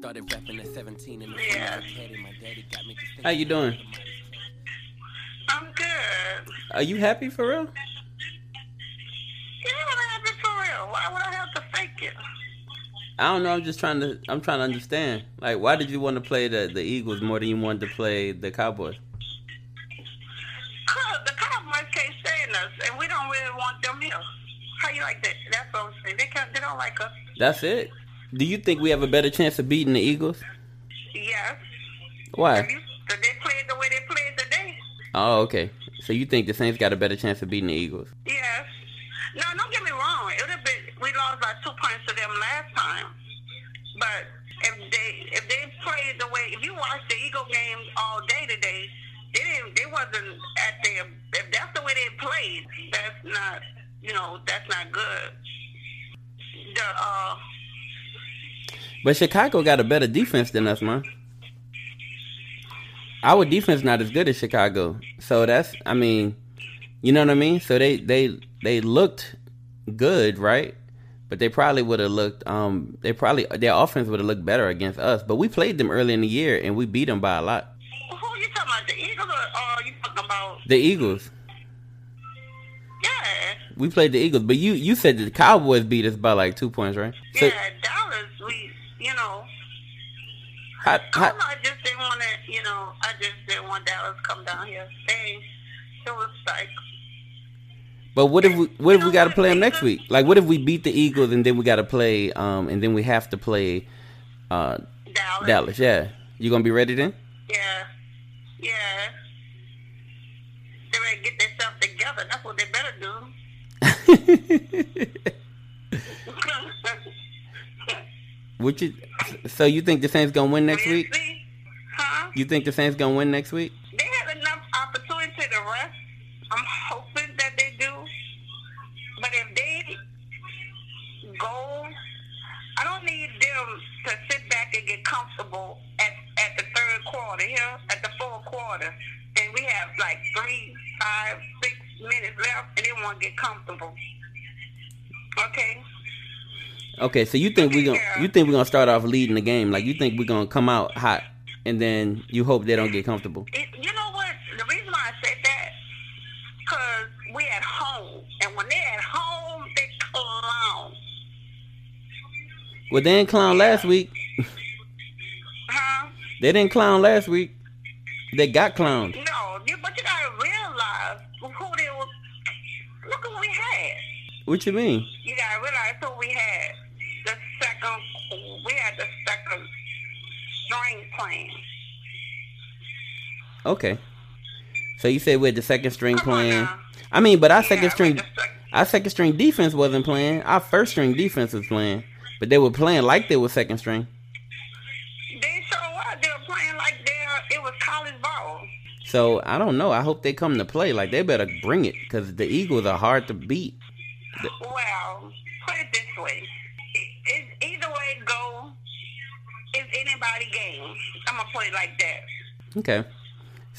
Started rapping at 17 and Yeah. my daddy got me to How you doing? I'm good. Are you happy for real? Yeah, what happened for real? Why would I have to fake it? I don't know. I'm just trying to. I'm trying to understand. Like, why did you want to play the the Eagles more than you wanted to play the Cowboys? Cause the Cowboys can't stand us, and we don't really want them here. How you like that? That's what I'm saying. They can't. They don't like us. That's it. Do you think we have a better chance of beating the Eagles? Yes. Why? They played the way they played today. Oh, okay. So you think the Saints got a better chance of beating the Eagles? Yes. No, don't get me wrong. It would have been we lost by two points to them last time. But if they if they played the way if you watch the Eagle games all day today, they didn't they wasn't at their if that's the way they played, that's not you know, that's not good. The uh But Chicago got a better defense than us, man. Our defense not as good as Chicago, so that's I mean, you know what I mean. So they they they looked good, right? But they probably would have looked. Um, they probably their offense would have looked better against us. But we played them early in the year and we beat them by a lot. who you talking about? The Eagles or, you talking about The Eagles, Yeah. we played the Eagles, but you you said the Cowboys beat us by like two points, right? So yeah, you know how, how, I just didn't want to, you know, I just didn't want Dallas come down here. They, it was like, But what if we what if we got to play them next week? Like what if we beat the Eagles and then we got to play um and then we have to play uh Dallas. Dallas? Yeah, you gonna be ready then? Yeah. Yeah. They better get themselves together. That's what they better do. What you? So you think the Saints gonna win next week? Huh? You think the Saints gonna win next week? They have enough opportunity to rest. I'm hoping that they do. But if they go, I don't need them to sit back and get comfortable at, at the third quarter here, at the fourth quarter. And we have like three, five, six minutes left, and they want to get comfortable. Okay? Okay, so you think we're gonna you think we're gonna start off leading the game? Like you think we're gonna come out hot and then you hope they don't get comfortable? It, you know what? The reason why I said that, because we at home. And when they're at home, they clown. Well, they didn't clown last week. Huh? They didn't clown last week. They got clowned. No, you, but you gotta realize who they was. Look at what we had. What you mean? You gotta realize who we had. The second, we had the second string playing. Okay. So you said we're the second string Come playing. I mean, but our Yeah, second string the sec- our second string defense wasn't playing. Our first string defense was playing. But they were playing like they were second string. They sure was. They were playing like they it was college ball. So I don't know. I hope they come to play. Like they better bring it because the Eagles are hard to beat. Well, put it this way: it, either way it go, it's anybody game. I'm gonna put it like that. Okay.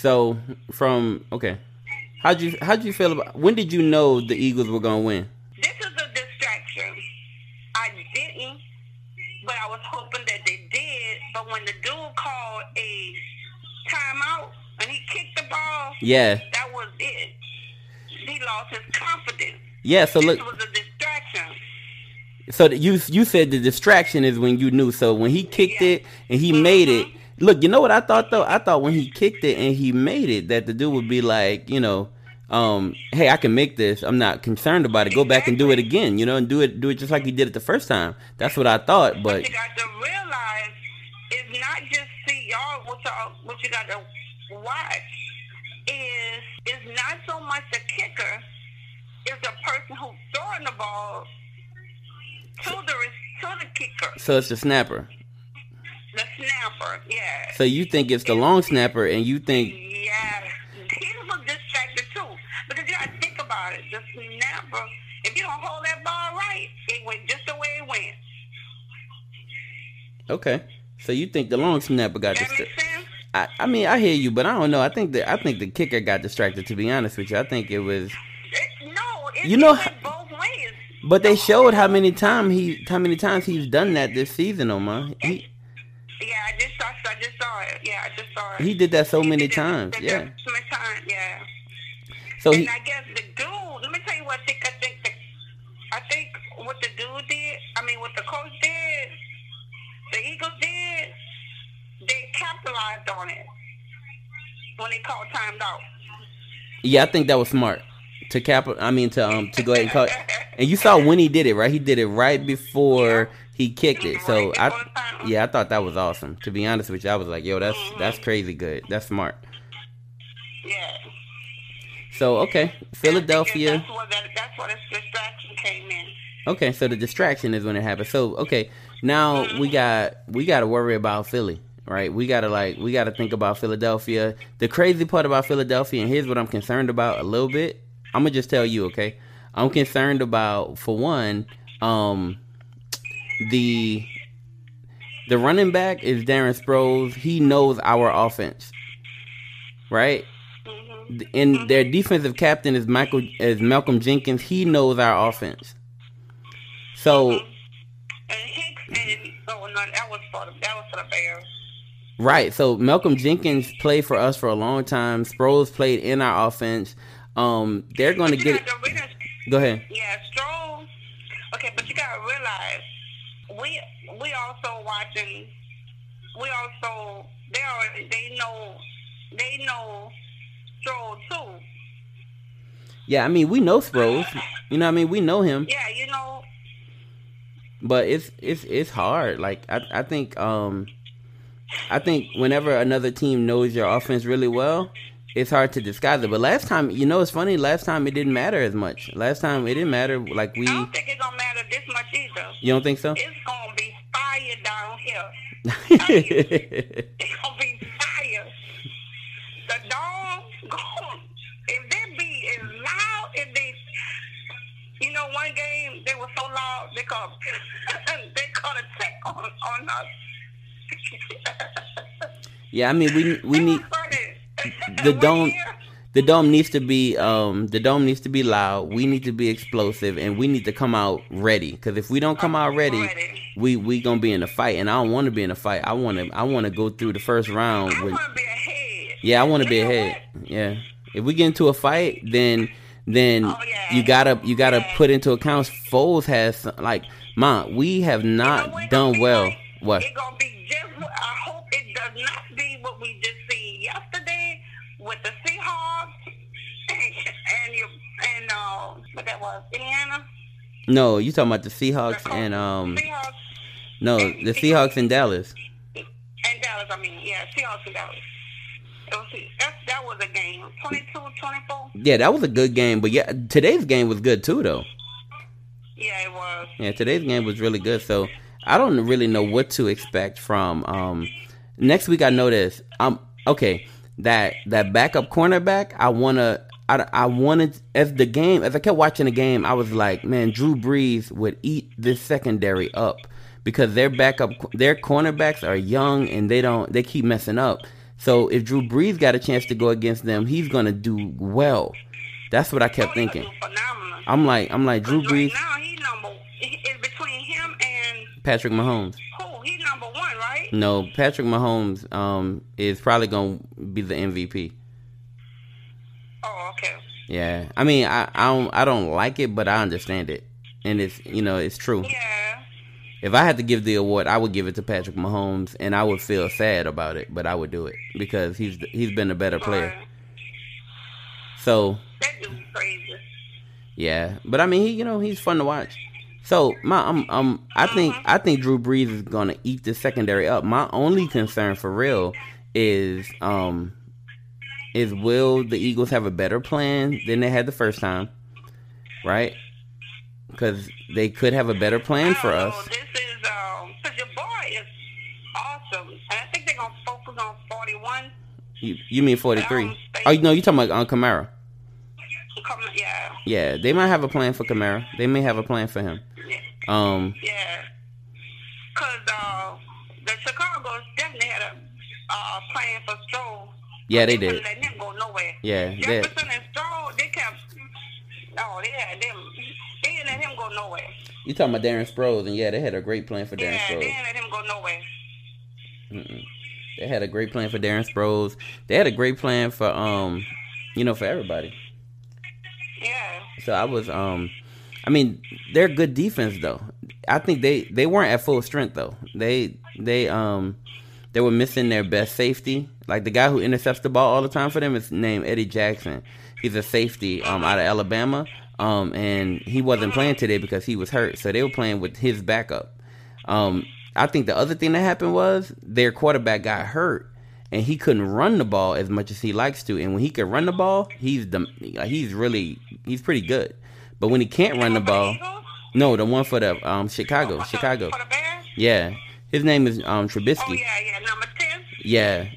So from okay, how'd you how'd you feel about when did you know the Eagles were gonna win? This is a distraction. I didn't, but I was hoping that they did. But when the dude called a timeout and he kicked the ball, Yeah, that was it. He lost his confidence. yeah. So this look, was a distraction. so you you said the distraction is when you knew. So when he kicked Yeah. it and he made it, mm-hmm. Look, you know what I thought though? I thought when he kicked it and he made it, that the dude would be like, you know, um, hey, I can make this. I'm not concerned about it. Go back and do it again, you know, and do it do it just like he did it the first time. That's what I thought. But But you got to realize it's not just see y'all what y'all what you got to watch is it's not so much the kicker, it's the person who's throwing the ball to the to the kicker, so it's the snapper. The snapper. Yeah. So you think it's the long snapper, and you think Yeah, he was distracted too. Because you gotta think about it. The snapper, if you don't hold that ball right, it went just the way it went. okay. So you think the long snapper got distracted? I, I mean, I hear you, but I don't know. I think that I think the kicker got distracted. To be honest with you, I think it was. It, no, it, You know it how- went both ways. But they showed how many time he how many times he's done that this season, man. He, just saw it. Yeah, I just saw it. He did that so He many did that- times. Yeah. So many times, yeah. So and he I guess the dude. Let me tell you what I think. I think the, I think what the dude did. I mean, what the coach did. The Eagles did. They capitalized on it when they called timed out. Yeah, I think that was smart to cap. I mean, to um to go ahead and cut. And you saw when he did it, right? He did it right before he kicked it. So Right I, before the time. yeah, I thought that was awesome. To be honest with you, I was like, yo, that's that's crazy good. That's smart. Yeah. So okay, And I think Philadelphia. That's what that, that's where the distraction came in. Okay, so the distraction is when it happens. So okay, now we got we got to worry about Philly, right? We got to like we got to think about Philadelphia. The crazy part about Philadelphia, and here's what I'm concerned about a little bit. I'm gonna just tell you, okay? I'm concerned about for one, um, the the running back is Darren Sproles. He knows our offense, right? hmm And their defensive captain is Michael is Malcolm Jenkins. He knows our offense. So And Hicks and oh no, that was for the that was for the Bears. right, so Malcolm Jenkins played for us for a long time. Sproles played in our offense. Um, they're going to get it. got to Go ahead. Yeah, Stroll. Okay, but you gotta realize we we also watching. We also they already they know they know Stroll too. Yeah, I mean we know Sproles. You know, what I mean we know him, Yeah, you know. but it's it's it's hard. Like I I think um I think whenever another team knows your offense really well, it's hard to disguise it. But last time, you know, it's funny. Last time it didn't matter as much. Last time it didn't matter. Like we, I don't think it's gonna matter this much either. you don't think so? It's gonna be fire down here. It's gonna be fire. The dog going if they be as loud if they you know, one game they were so loud they called they called a check on on us. yeah, I mean we we need. The dome. The dome needs to be um the dome needs to be loud. We need to be explosive, and we need to come out ready. Because if we don't come out ready, we we gonna be in a fight. And I don't want to be in a fight. I want to I want to go through the first round I with. wanna be ahead. Yeah, I want to be ahead. Yeah. If we get into a fight, then then Oh, yeah. you gotta you gotta Yeah. put into account Foles has some- like man, we have You know not done well. like? What? It gonna be just. what- I hope it does not be what we just with the Seahawks and, and you and uh, what that was Indiana. No, you talking about the The Seahawks Colts. and um Seahawks no the Seahawks in Dallas. and Dallas. I mean, yeah, Seahawks in Dallas. Was, that, that was a game. 22, 24? Yeah, that was a good game. But yeah, today's game was good too, though. Yeah, it was. Yeah, today's game was really good. So I don't really know what to expect from um next week. I know this. Um, okay, that that backup cornerback. I wanna. I, I wanted as the game as I kept watching the game, I was like, man, Drew Brees would eat this secondary up because their backup, their cornerbacks are young and they don't, they keep messing up. So if Drew Brees got a chance to go against them, he's gonna do well. That's what I kept Oh, thinking. I'm like, I'm like Drew Right Brees, now, number. It's between him and Patrick Mahomes. who? He's number one, right? No, Patrick Mahomes um is probably gonna be the MVP. Oh, okay. Yeah, I mean, I I don't I don't like it, but I understand it, and it's you know it's true. Yeah. If I had to give the award, I would give it to Patrick Mahomes, and I would feel sad about it, but I would do it because he's he's been a better player. So That dude's crazy. yeah, but I mean, he you know he's fun to watch. So my um um I think I think Drew Brees is gonna eat the secondary up. My only concern for real is um is will the Eagles have a better plan than they had the first time, right? Because they could have a better plan for us. know. This is um, cause your boy is awesome, and I think they're gonna focus on forty one. You, you mean forty three? Oh no, you talking about on Kamara? Come, yeah, Yeah, they might have a plan for Kamara. They may have a plan for him. yeah, Um, yeah. Cause uh, the Chicago's definitely had a uh, for Stroll. yeah, they They did. wouldn't him go nowhere. Yeah, they, Jefferson and Stroll, they kept. Oh, they had them. They didn't let him go nowhere. you talking about Darren Sproles, and yeah, they had a great plan for Darren Yeah, they didn't let him go nowhere. Mm-mm. They had a great plan for Darren Sproles. They had a great plan for um, you know, for everybody. Yeah. So I was um, I mean, they're good defense though. I think they they weren't at full strength though. They they um they were missing their best safety. Like the guy who intercepts the ball all the time for them is named Eddie Jackson. He's a safety um out of Alabama. Um and he wasn't playing today because he was hurt. So they were playing with his backup. Um I think the other thing that happened was their quarterback got hurt and he couldn't run the ball as much as he likes to. And when he can run the ball, he's the he's really he's pretty good. But when he can't run the ball, no, the one for the um Chicago, Chicago. For the Bears? Yeah, his name is um Trubisky. Oh, yeah, yeah. Number 10? Yeah,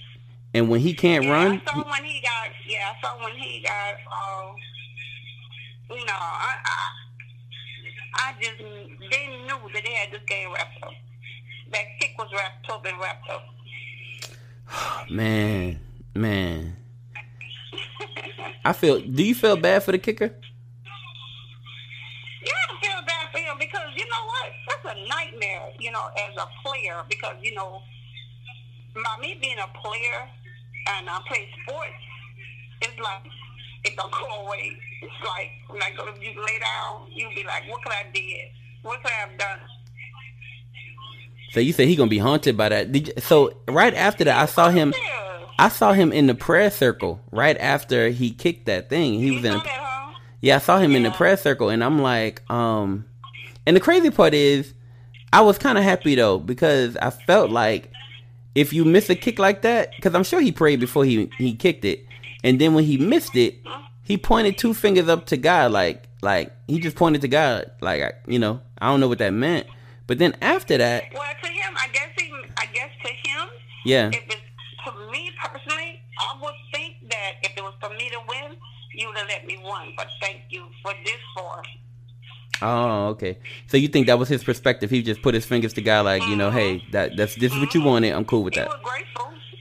and when he can't Yeah, run, I saw when he got, yeah, I saw when he got, uh, you know, I, I, I just, they knew that they had this game wrapped up. That kick was wrapped up and wrapped up. man, man, I feel. Do you feel bad for the kicker? Yeah, I feel bad for him because you know what? That's a nightmare, you know, as a player because you know, by me being a player and I play sports, it's like it don't go away. It's like when I go to you lay down, you be like, what could I did? What could I have done? So you say he gonna be haunted by that? Did you, so right after that, I saw him. I saw him in the prayer circle right after he kicked that thing. He was in. A. Yeah, I saw him in the prayer circle, and I'm like, um, and the crazy part is, I was kind of happy though because I felt like if you miss a kick like that, because I'm sure he prayed before he he kicked it, and then when he missed it, he pointed two fingers up to God, like like he just pointed to God, like I- you know, I don't know what that meant, but then after that, Well, to him, I guess he, I guess to him, yeah, if it's to me personally, I would think that if it was for me to win, you would have let me win. But thank you for this for. Oh okay, so you think that was his perspective? He just put his fingers to God, like you know, hey, that that's this is what you wanted, I'm cool with that.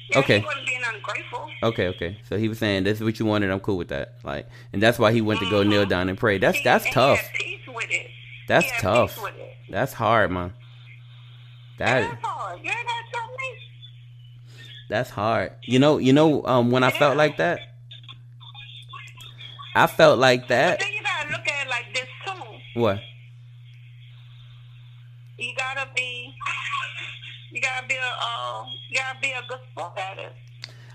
Yeah, Okay. He wasn't being ungrateful. Okay, okay. So he was saying this is what you wanted. I'm cool with that. Like, and that's why he went to go kneel down and pray. That's that's tough. He had peace with it. That's tough. Peace with it. That's hard, man. That That's hard. You ain't got tell me. that's hard. You know, you know. Um, when I felt like that, I felt like that. Then you gotta look at it like this too. What? You gotta be. You gotta be a. Uh, you gotta be a good sport at it.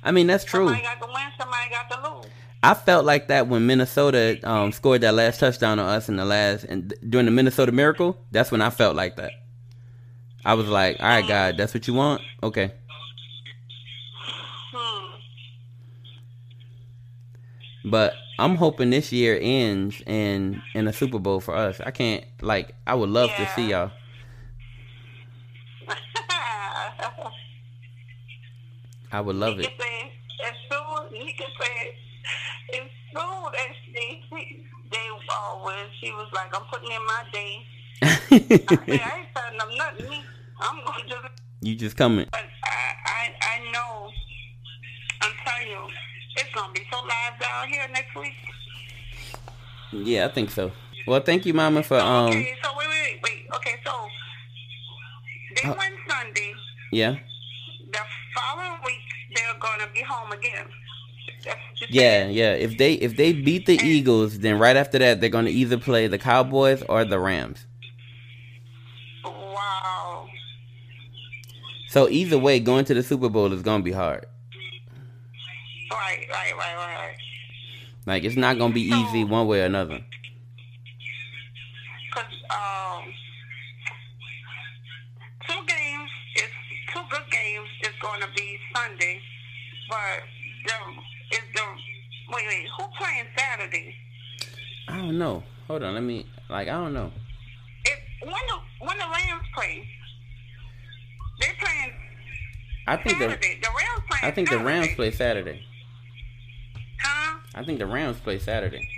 I mean, that's true. Somebody got to win. Somebody got to lose. I felt like that when Minnesota um, scored that last touchdown on us in the last and during the Minnesota Miracle. That's when I felt like that. I was like, all right, God, that's what you want. Okay. Hmm. But I'm hoping this year ends in in a Super Bowl for us. I can't like I would love to see y'all. I would love he it. say as soon he can say as soon as they they uh, when she was like, I'm putting in my day. I said, I ain't telling them nothing. I'm gonna just. you just coming. But I I I know. I'm telling you, it's gonna be so live down here next week. Yeah, I think so. Well, thank you, Mama, for um. okay, so wait, wait, wait. Okay, so they Uh, win Sunday. Yeah, The following week, they're gonna be home again. That's what you yeah, yeah. If they if they beat the Eagles, then right after that they're gonna either play the Cowboys or the Rams. Wow. So either way, going to the Super Bowl is gonna be hard. Right, right, right, right, right. Like it's not gonna be easy one way or another. Cause um, two games is two good games is going to be Sunday, but the is the wait wait who playing Saturday? I don't know. Hold on, let me like I don't know. It when the when the Rams play, they playing I think Saturday. The Rams playing. I think the Rams play Saturday. I think the Rams play Saturday.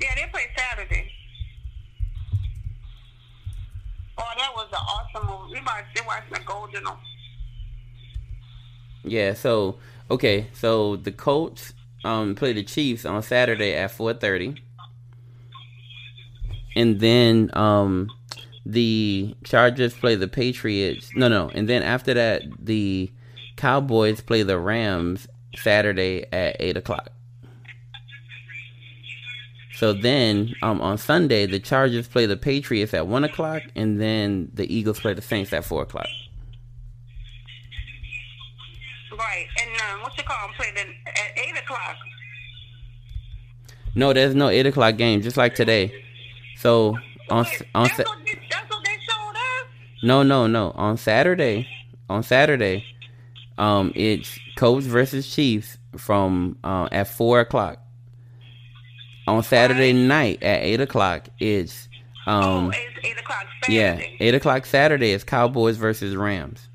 Yeah, they play Saturday. Oh, that was an awesome movie. We about to watch the Golden. Yeah, so okay, so the Colts um play the Chiefs on Saturday at four thirty. And then um the Chargers play the Patriots. No, no, and then after that the Cowboys play the Rams Saturday at eight o'clock. So then um, on Sunday, the Chargers play the Patriots at one o'clock, and then the Eagles play the Saints at four o'clock. Right, and um, what you call them? Play the, at eight o'clock. No, there's no eight o'clock game, just like today. So on on that's, Sa- what, they- that's what they showed us. no no no on Saturday on Saturday, um, it's Colts versus Chiefs from uh, at four o'clock. On Saturday night at eight o'clock, it's um oh, it's eight o'clock yeah eight o'clock Saturday is Cowboys versus Rams.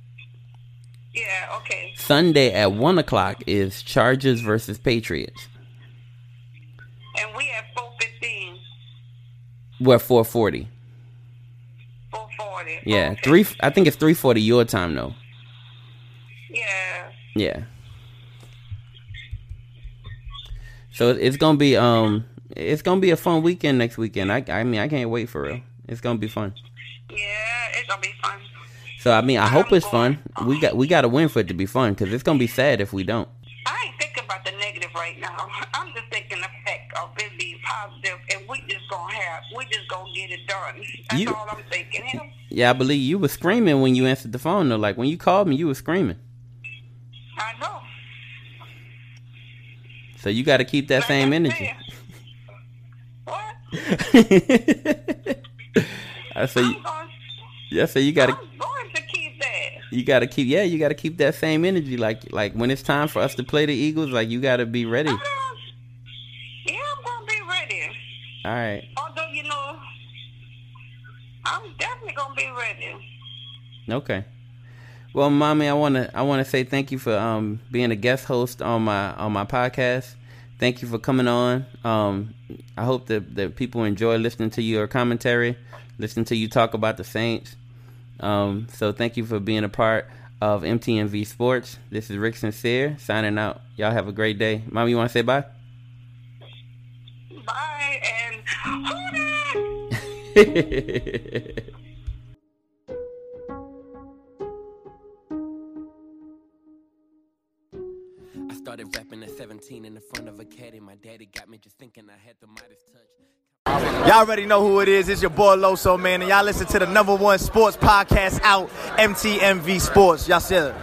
Yeah, okay. Sunday at one o'clock is Chargers versus Patriots. And we at four fifteen, We're four forty. four forty. Yeah, okay. three. I think it's three forty your time though. Yeah. Yeah. So it's gonna be um it's gonna be a fun weekend next weekend. I I mean I can't wait for real. It's gonna be fun. Yeah, it's gonna be fun. So I mean I hope it's fun. We got we got to win for it to be fun because it's gonna be sad if we don't. I ain't thinking about the negative right now. I'm just thinking the fact of it being positive, and we just gonna have, we just gonna get it done. That's You- all I'm thinking. You know? Yeah, I believe you were screaming when you answered the phone though. Like when you called me, you were screaming. I know. So you got to keep that Like same energy. said. I say, I'm yeah. So you got to I'm going to keep that. you got to keep yeah. You got to keep that same energy. Like like when it's time for us to play the Eagles, like you got to be ready. Gonna, yeah, I'm gonna be ready. All right. Although you know, I'm definitely gonna be ready. Okay. Well, mommy, I wanna I wanna say thank you for um being a guest host on my on my podcast. Thank you for coming on. Um, I hope that that people enjoy listening to your commentary, listening to you talk about the Saints. Um, so thank you for being a part of MTMV Sports. This is Rick Sincere signing out. Y'all have a great day. Mom, you want to say bye? Bye and who that? 16 in the front of a caddy. My daddy got me just thinking I had the Midas touch. Y'all already know who it is. It's your boy Loso, man. And y'all listen to the number one sports podcast out, MTMV Sports. Y'all see it.